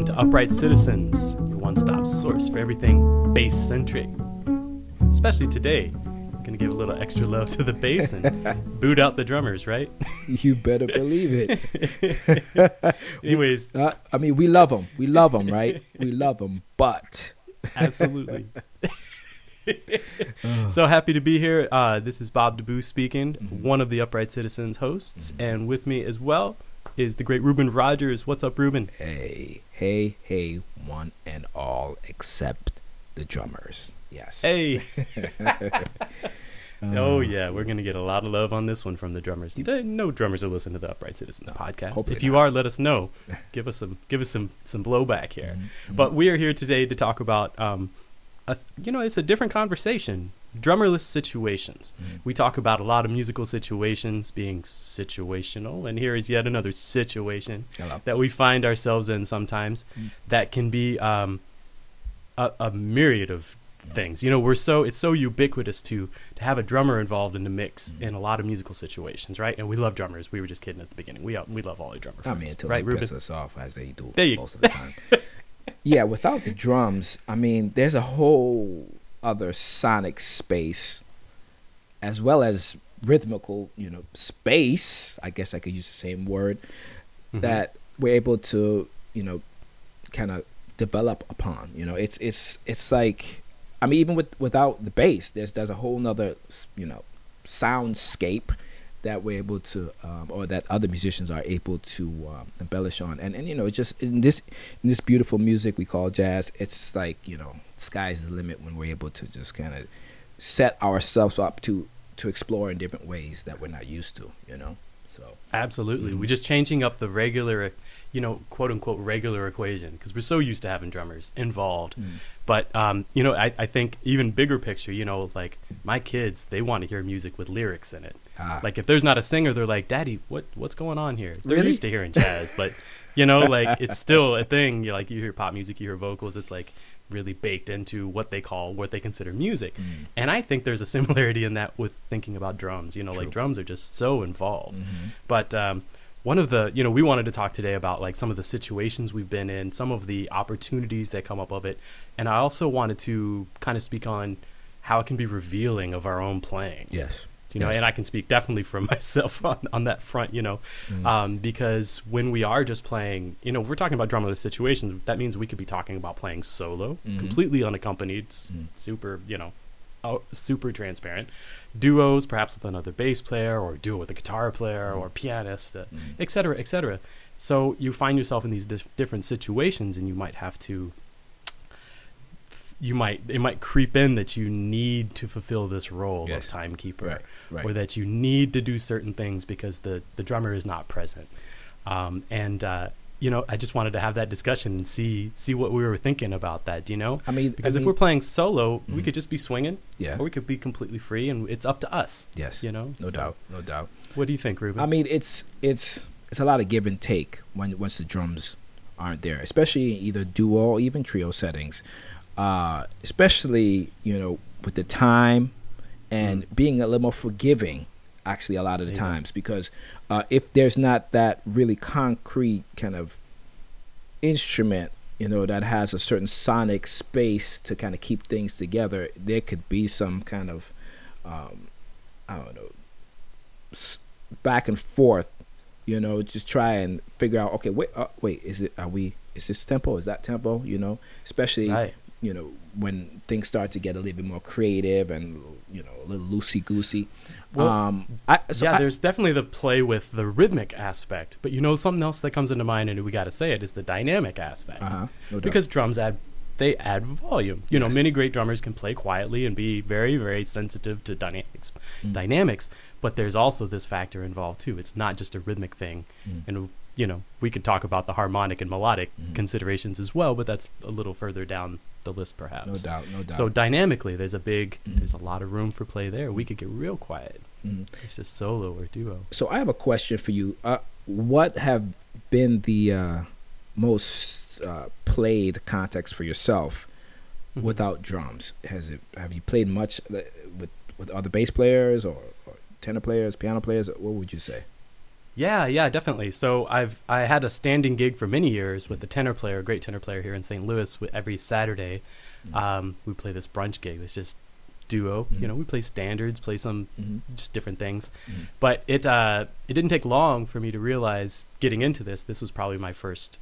welcome to Upright Citizens, your one stop source for everything bass centric. Especially today, I'm going to give a little extra love to the bass and boot out the drummers, right? You better believe it. Anyways, Uh, I mean, we love them. We love them, right? We love them. But absolutely. so happy to be here. Uh, this is Bob DeBoo speaking, Mhm. one of the Upright Citizens hosts, Mhm. and with me as well is the great Reuben Rogers. What's up, Reuben? hey, hey, hey, one and all except the drummers. Yes. Hey. Uh, Oh yeah, we're gonna get a lot of love on this one from the drummers. No drummers are listening to the Upright Citizens podcast. If you not. are, let us know. Give us some give us some some blowback here. Mhm, But we are here today to talk about, um, a, you know, it's a different conversation. Drummerless situations. Mhm. We talk about a lot of musical situations being situational, and here is yet another situation Hello. that we find ourselves in sometimes Mm. that can be um, a, a myriad of things. You know, we're so it's so ubiquitous to to have a drummer involved in the mix Mm. in a lot of musical situations, right? And we love drummers. We were just kidding at the beginning. We we love all the drummer I mean, until right, they piss us off as they do There you- most of the time. yeah, without the drums, I mean, there's a whole other sonic space, as well as rhythmical, you know, space. I guess I could use the same word Mhm. that we're able to, you know, kind of develop upon. You know, it's it's it's like, I mean, even with without the bass, there's there's a whole nother, you know, soundscape that we're able to, um, or that other musicians are able to um, embellish on. And and you know, it's just in this in this beautiful music we call jazz, it's like you know, sky's the limit when we're able to just kind of set ourselves up to to explore in different ways that we're not used to. You know, so. Absolutely. Mhm. We're just changing up the regular, you know, quote unquote regular equation because we're so used to having drummers involved. But um, you know, I, I think even bigger picture, you know, like my kids, they want to hear music with lyrics in it. Ah. Like if there's not a singer, they're like, "Daddy, what what's going on here?" They're Really? used to hearing jazz, but you know, like it's still a thing. You like you hear pop music, you hear vocals. It's like really baked into what they call what they consider music. Mm. And I think there's a similarity in that with thinking about drums. You know, like drums are just so involved. Mhm. But um, one of the, you know, we wanted to talk today about like some of the situations we've been in, some of the opportunities that come up of it, and I also wanted to kind of speak on how it can be revealing of our own playing. Yes. You know, Yes. and I can speak definitely for myself on, on that front. You know, Mm. um, because when we are just playing, you know, we're talking about drumless situations. That means we could be talking about playing solo, Mhm. completely unaccompanied, Mm. super, you know, oh, super transparent. Duos, perhaps with another bass player, or duo with a guitar player, or pianist, uh, Mm. et cetera, et cetera. So you find yourself in these dif- different situations, and you might have to. You might it might creep in that you need to fulfill this role Yes. of timekeeper, Right. Right. or that you need to do certain things because the the drummer is not present. Um, and uh, you know, I just wanted to have that discussion and see see what we were thinking about that. Do you know? I mean, Because I if we're playing solo, we Mhm. could just be swinging, yeah, or we could be completely free, and it's up to us. yes, You know, no So, doubt, no doubt. What do you think, Reuben? I mean, it's it's it's a lot of give and take when once the drums aren't there, especially in either duo or even trio settings. Uh, especially you know with the time and being a little more forgiving. Actually, a lot of the Yeah. times because uh, if there's not that really concrete kind of instrument, you know, that has a certain sonic space to kind of keep things together, there could be some kind of um, I don't know back and forth you know just try and figure out okay wait uh, wait is it are we is this tempo is that tempo you know especially right. You know when things start to get a little bit more creative and you know a little loosey goosey Well, um I, so yeah, I- there's definitely the play with the rhythmic aspect, but you know something else that comes into mind, and we got to say it is the dynamic aspect. uh-huh no because drums add they add volume. You know, many great drummers can play quietly and be very, very sensitive to dynamics. Mm. Dynamics, but there's also this factor involved too. It's not just a rhythmic thing, Mm. and you know, we could talk about the harmonic and melodic Mhm. considerations as well, but that's a little further down the list, perhaps. no doubt no doubt So dynamically, there's a big, Mhm. there's a lot of room for play there. We could get real quiet. Mhm. It's just solo or duo. So I have a question for you. Uh, what have been the uh, most uh, played context for yourself Mhm. without drums? Has it? Have you played much uh, with with other bass players or, or tenor players, piano players? What would you say? Yeah, yeah, definitely. So I've I had a standing gig for many years with the tenor player, a great tenor player here in St. Louis. Every Saturday, Mm-hmm. um, we play this brunch gig. It's just duo. Mhm. You know, we play standards, play some Mhm. just different things. Mhm. But it uh, it didn't take long for me to realize getting into this. This was probably my first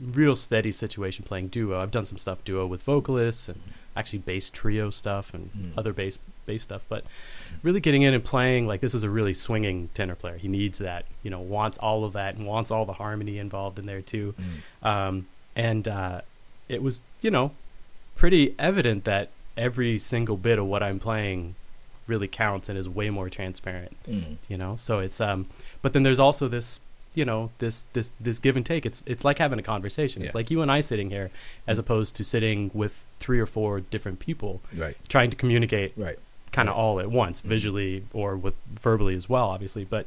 real steady situation playing duo. I've done some stuff duo with vocalists and actually bass trio stuff and other bass bass stuff, but really getting in and playing like this is a really swinging tenor player. He needs that, you know, wants all of that and wants all the harmony involved in there too. Mm. Um, and uh, it was, you know, pretty evident that every single bit of what I'm playing really counts and is way more transparent Mm. you know so it's um but then there's also this you know this this this give and take it's it's like having a conversation it's like you and i sitting here as opposed to sitting with three or four different people Right. trying to communicate Right. Kind of Right. all at once Mhm. visually or with verbally as well obviously but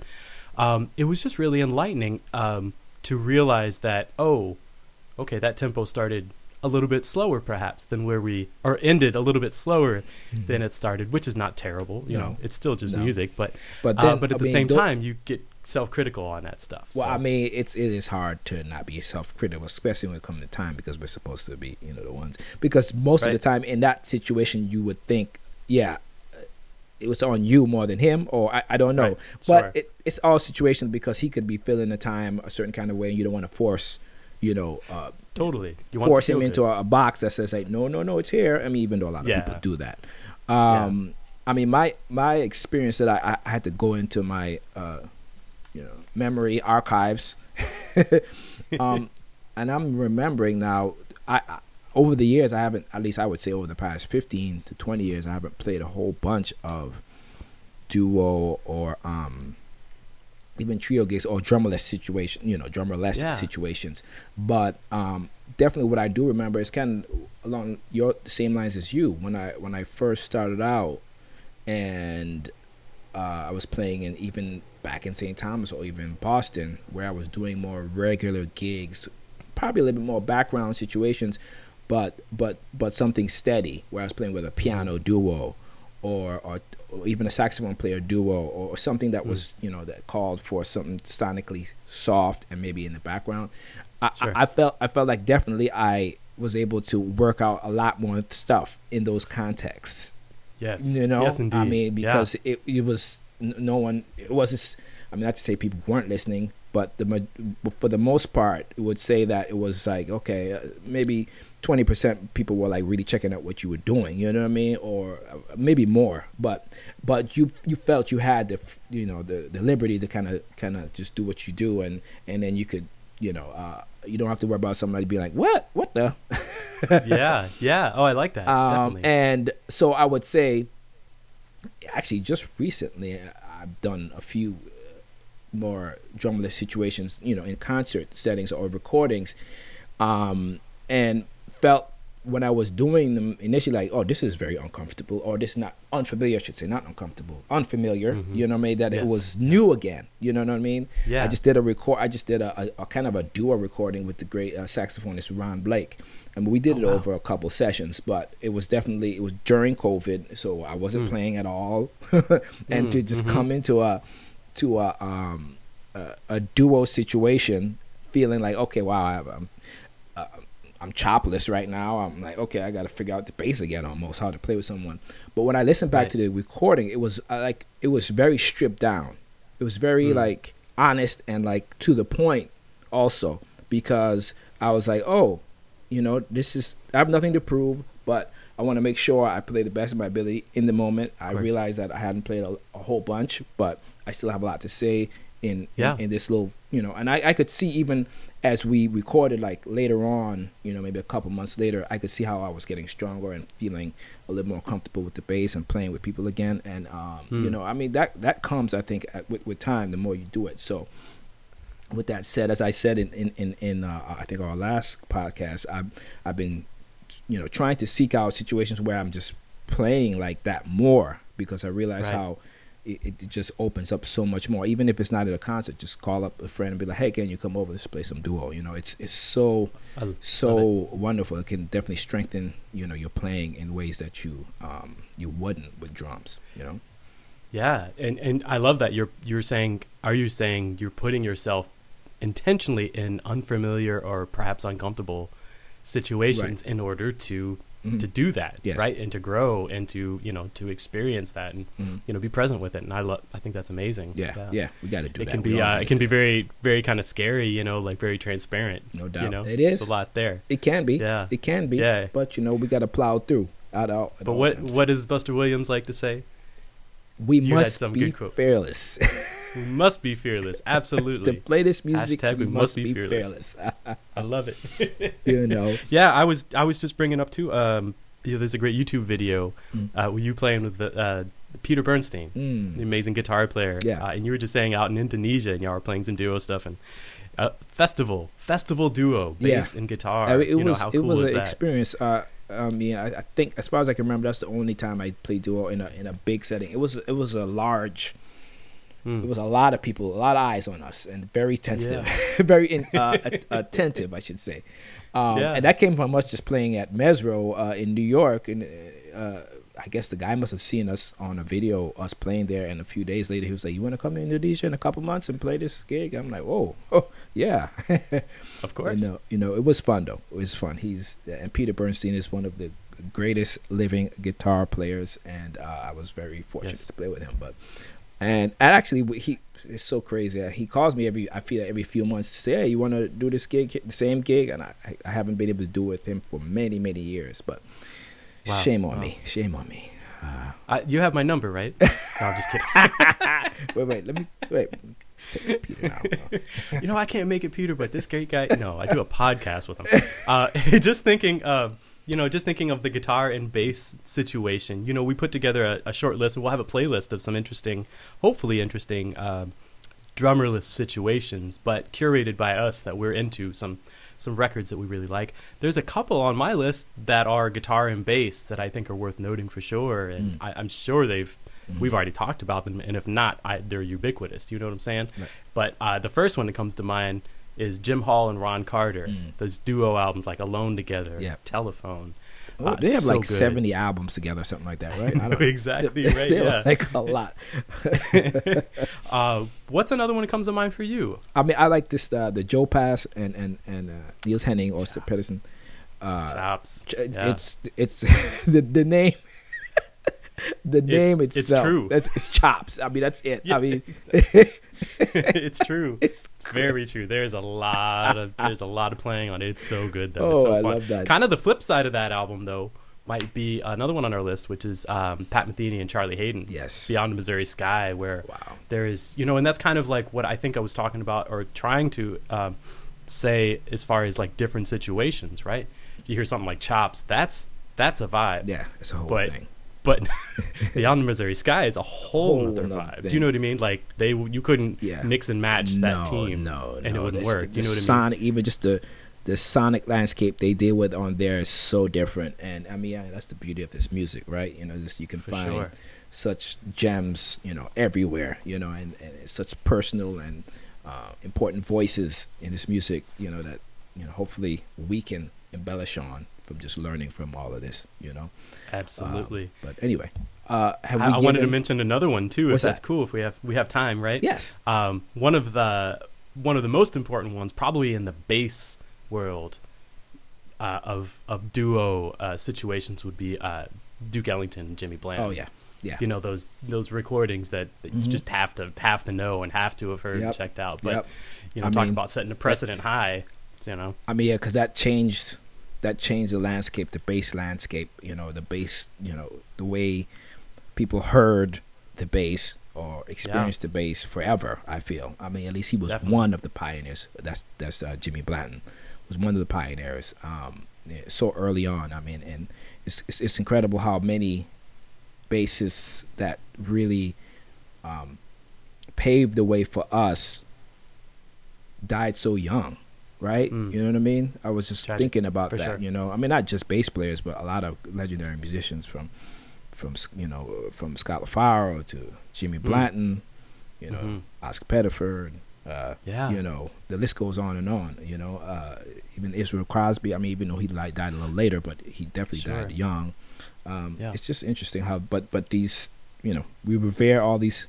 um it was just really enlightening um to realize that oh okay that tempo started a little bit slower perhaps than where we or ended a little bit slower than it started which is not terrible you Mm-hmm. No. know it's still just No. music but But uh, but at I the mean, same time, you get self-critical on that stuff. Well, so- I mean, it's it is hard to not be self-critical, especially when it comes to time, because we're supposed to be, you know, the ones. Because most of the time in that situation, you would think, yeah, uh, it was on you more than him, or I, I don't know. Right, But it, it's all situations because he could be feeling the time a certain kind of way, and you don't want to force, you know, uh, totally, you force him into a, a box that says like, no, no, no, it's here. I mean, even though a lot of Yeah. people do that. Um, I mean, my my experience that I, I had to go into my uh, you know memory archives, um, and I'm remembering now. I, I over the years I haven't, at least I would say over the past fifteen to twenty years, I haven't played a whole bunch of duo or um even trio gigs or drummerless situation, you know, drummerless Yeah. situations. But um, definitely, what I do remember is kind of along your the same lines as you. When I when I first started out, and uh, I was playing in even back in St. Thomas or even Boston, where I was doing more regular gigs, probably a little bit more background situations, but but but something steady. Where I was playing with a piano duo, or or, or even a saxophone player duo, or, something that was you know that called for something sonically soft and maybe in the background. I, Sure. I, I felt I felt like definitely I was able to work out a lot more stuff in those contexts. yes, You know, yes, indeed. I mean, Yeah. because it it was no one. It wasn't. I mean, not to say people weren't listening, but the for the most part, it would say that it was like okay, uh, maybe twenty percent people were like really checking out what you were doing. You know what I mean, or uh, maybe more. But but you you felt you had the you know the the liberty to kind of kind of just do what you do, and and then you could you know uh, you don't have to worry about somebody being like what what the yeah, yeah. Oh, I like that. um, and so I would say, actually, just recently, I've done a few uh, more drumless situations, you know, in concert settings or recordings, um, and felt when I was doing them initially, like, oh, this is very uncomfortable, or this is not unfamiliar, I should say, not uncomfortable, unfamiliar. Mhm. You know what I mean? That it was new again. You know what I mean? yeah, I just did a record. I just did a, a, a kind of a duo recording with the great uh, saxophonist Ron Blake. I mean, we did Oh, it wow. over a couple sessions, but it was definitely it was during COVID, so I wasn't Mm. playing at all, and to Mm, just mhm. come into a to a um a, a duo situation, feeling like okay, wow, I, I'm uh, I'm chopless right now. I'm like okay, I got to figure out the bass again, almost how to play with someone. But when I listened back Right. to the recording, it was uh, like it was very stripped down. It was very Mm. like honest and like to the point also because I was like, oh, you know, this is I have nothing to prove, but I want to make sure I play the best of my ability in the moment. I realized that I hadn't played a, a whole bunch, but I still have a lot to say in Yeah. in, in this little, you know, and I, I could see even as we recorded like later on, you know, maybe a couple months later, I could see how I was getting stronger and feeling a little more comfortable with the bass and playing with people again. And um, you Hmm. know, I mean that that comes, I think, at, with with time. The more you do it, so with that said, as I said in in in, in uh, I think our last podcast, I've I've been you know trying to seek out situations where I'm just playing like that more because I realize Right. how it, it just opens up so much more. Even if it's not at a concert, just call up a friend and be like, "Hey, can you come over? Let's play some duo." You know, it's it's so so it. wonderful. It can definitely strengthen you know your playing in ways that you um you wouldn't with drums. You know. Yeah, and and I love that you're you're saying. Are you saying you're putting yourself intentionally in unfamiliar or perhaps uncomfortable situations in order to Mhm. to do that, Yes. right? And to grow and to you know to experience that and Mhm. you know be present with it. And I love. I think that's amazing. Yeah, yeah, we got to do It that. can We be uh, gotta it can be very very kind of scary, you know, like very transparent. No doubt, You know, It is. There's a lot there. It can be. Yeah. It can be. Yeah. But you know, we got to plow through. All, at But what times. what does Buster Williams like to say? we you must some be good quote. fearless. We must be fearless. to Absolutely. play this music, Hashtag we must be fearless. I love it. you know. Yeah, I was I was just bringing up too. Um, you know, there's a great YouTube video Mm. uh, where you playing with the, uh, Peter Bernstein, the Mm. amazing guitar player. Yeah. uh, and you were just saying out in Indonesia, and y'all were playing some duo stuff and uh, festival festival duo Yeah. bass and guitar. I mean, it you know, was it cool was an experience. Uh, I mean, I, I think as far as I can remember, that's the only time I played duo in a in a big setting. It was it was a large. Mm. It was a lot of people, a lot of eyes on us, and very tentative, very in, uh, attentive, I should say. Um, Yeah. And that came from us just playing at Mezzrow uh, in New York, and uh, I guess the guy must have seen us on a video, us playing there. And a few days later, he was like, "You want to come to Indonesia in a couple months and play this gig?" I'm like, "Whoa, oh yeah." of course. You know, you know, it was fun though. It was fun. He's and Peter Bernstein is one of the greatest living guitar players, and uh, I was very fortunate Yes. to play with him. But and and actually, he it's so crazy. Uh, He calls me every I feel like every few months to say, "Hey, you want to do this gig, the same gig?" And I I- haven't been able to do it with him for many many years. But Wow. shame on Wow. me, shame on me. I, you have my number, right? no, I'm just kidding. Wait, wait, let me wait. Text Peter now. you know, I can't make it Peter, but this great guy. No, I do a podcast with him. Uh, just thinking, uh, you know, just thinking of the guitar and bass situation. You know, we put together a, a short list, and we'll have a playlist of some interesting, hopefully interesting, uh, drummerless situations, but curated by us that we're into. Some some records that we really like. There's a couple on my list that are guitar and bass that I think are worth noting for sure, and Mm. I, I'm sure they've. Mm-hmm. We've already talked about them, and if not, I, they're ubiquitous. You know what I'm saying? Right. But uh, the first one that comes to mind is Jim Hall and Ron Carter. Mm. Those duo albums like Alone Together, Yeah. Telephone. Oh, Uh, they have so like good. 70 albums together, or something like that, right? I don't- exactly right. they Yeah. like a lot. uh, what's another one that comes to mind for you? I mean, I like this uh, the Joe Pass and and and uh, Niels Henning Ørsted Pedersen. Uh, Chops. ch- Yeah. It's it's the the name. the name it's itself. true. That's it's chops. I mean, that's it. Yeah, I mean, it's true. it's Very true. There's a lot of there's a lot of playing on it. It's so good though. Oh, it's so I love that. Kind of the flip side of that album though might be another one on our list, which is um, Pat Metheny and Charlie Haden. yes. Beyond the Missouri Sky, where Wow. there is you know and that's kind of like what i think i was talking about or trying to um, say as far as like different situations right you hear something like chops that's that's a vibe Yeah, it's a whole But- thing. But beyond the missouri sky is a whole, Whole other vibe thing. do you know what i mean like they you couldn't Yeah. mix and match that no, team No, and no. it wouldn't This- work The you know what i mean sonic, even just the the sonic landscape they deal with on there is so different. And I mean, yeah, that's the beauty of this music, right? You know, this you can for find sure such gems, you know, everywhere, you know, and, and it's such personal and uh, important voices in this music, you know, that you know, hopefully we can embellish on from just learning from all of this, you know. absolutely Um, but anyway, uh, have I, we I wanted to mention another one too if that's that? cool if we have we have time right Yes. um, one of the one of the most important ones, probably in the bass world uh, of of duo uh, situations, would be uh, Duke Ellington and Jimmy Bland. Oh yeah, yeah. you know those those recordings that, that you Mhm. just have to have to know and have to have heard and checked out. But Yep. you know, I talking mean, about setting a precedent high, you know, I mean, yeah, because that changed that changed the landscape, the bass landscape. You know, the bass. You know, the way people heard the bass or experienced the bass forever. I feel. I mean, at least he was Definitely. one of the pioneers. That's that's uh, Jimmy Blanton was one of the pioneers. Um, so early on. I mean, and it's it's, it's incredible how many bassists that really um, paved the way for us died so young, right? Mm. You know what I mean? I was just thinking about that. sure. You know, I mean, not just bass players, but a lot of legendary musicians from, from you know, from Scott LaFaro to Jimmy Blanton, you know, Mhm. Oscar Pettiford. Uh, Yeah. You know, the list goes on and on. You know, uh, even Israel Crosby. I mean, even though he died a little later, but he definitely Sure. died young. Um, Yeah. It's just interesting how, but but these you know, we revere all these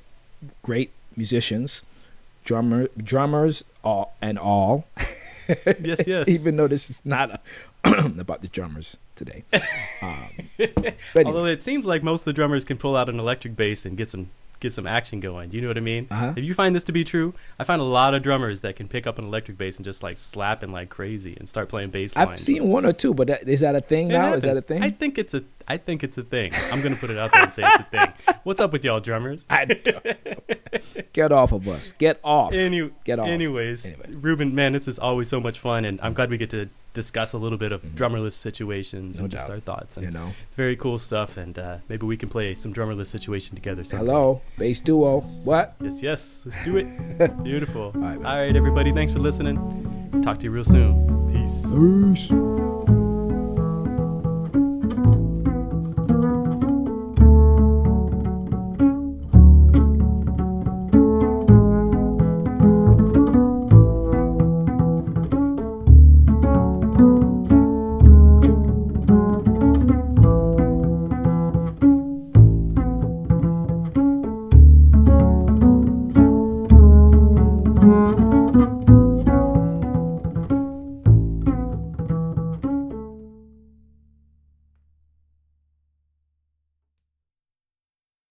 great musicians, drummer, drummers, all and all. yes, yes. Even though this is not about the drummers today. Um, anyway, Although it seems like most of the drummers can pull out an electric bass and get some get some action going. Do you know what I mean? Uh-huh. If you find this to be true, I find a lot of drummers that can pick up an electric bass and just like slap it like crazy and start playing bass I've lines. seen one or two, but that, is that a thing It now? Is that a thing? I think it's a I think it's a thing. I'm gonna put it out there and say it's a thing. What's up with y'all drummers? Get off of us. Get off. Any, Get off. Anyways, Anyway. Reuben, man, this is always so much fun, and I'm glad we get to discuss a little bit of drummerless situations Mm-hmm. No and just our thoughts. And you know. very cool stuff, and uh, maybe we can play some drummerless situation together. sometime. Hello, bass duo. What? Yes, yes. Let's do it. Beautiful. right, man. All right, everybody. Thanks for listening. Talk to you real soon. Peace. Peace.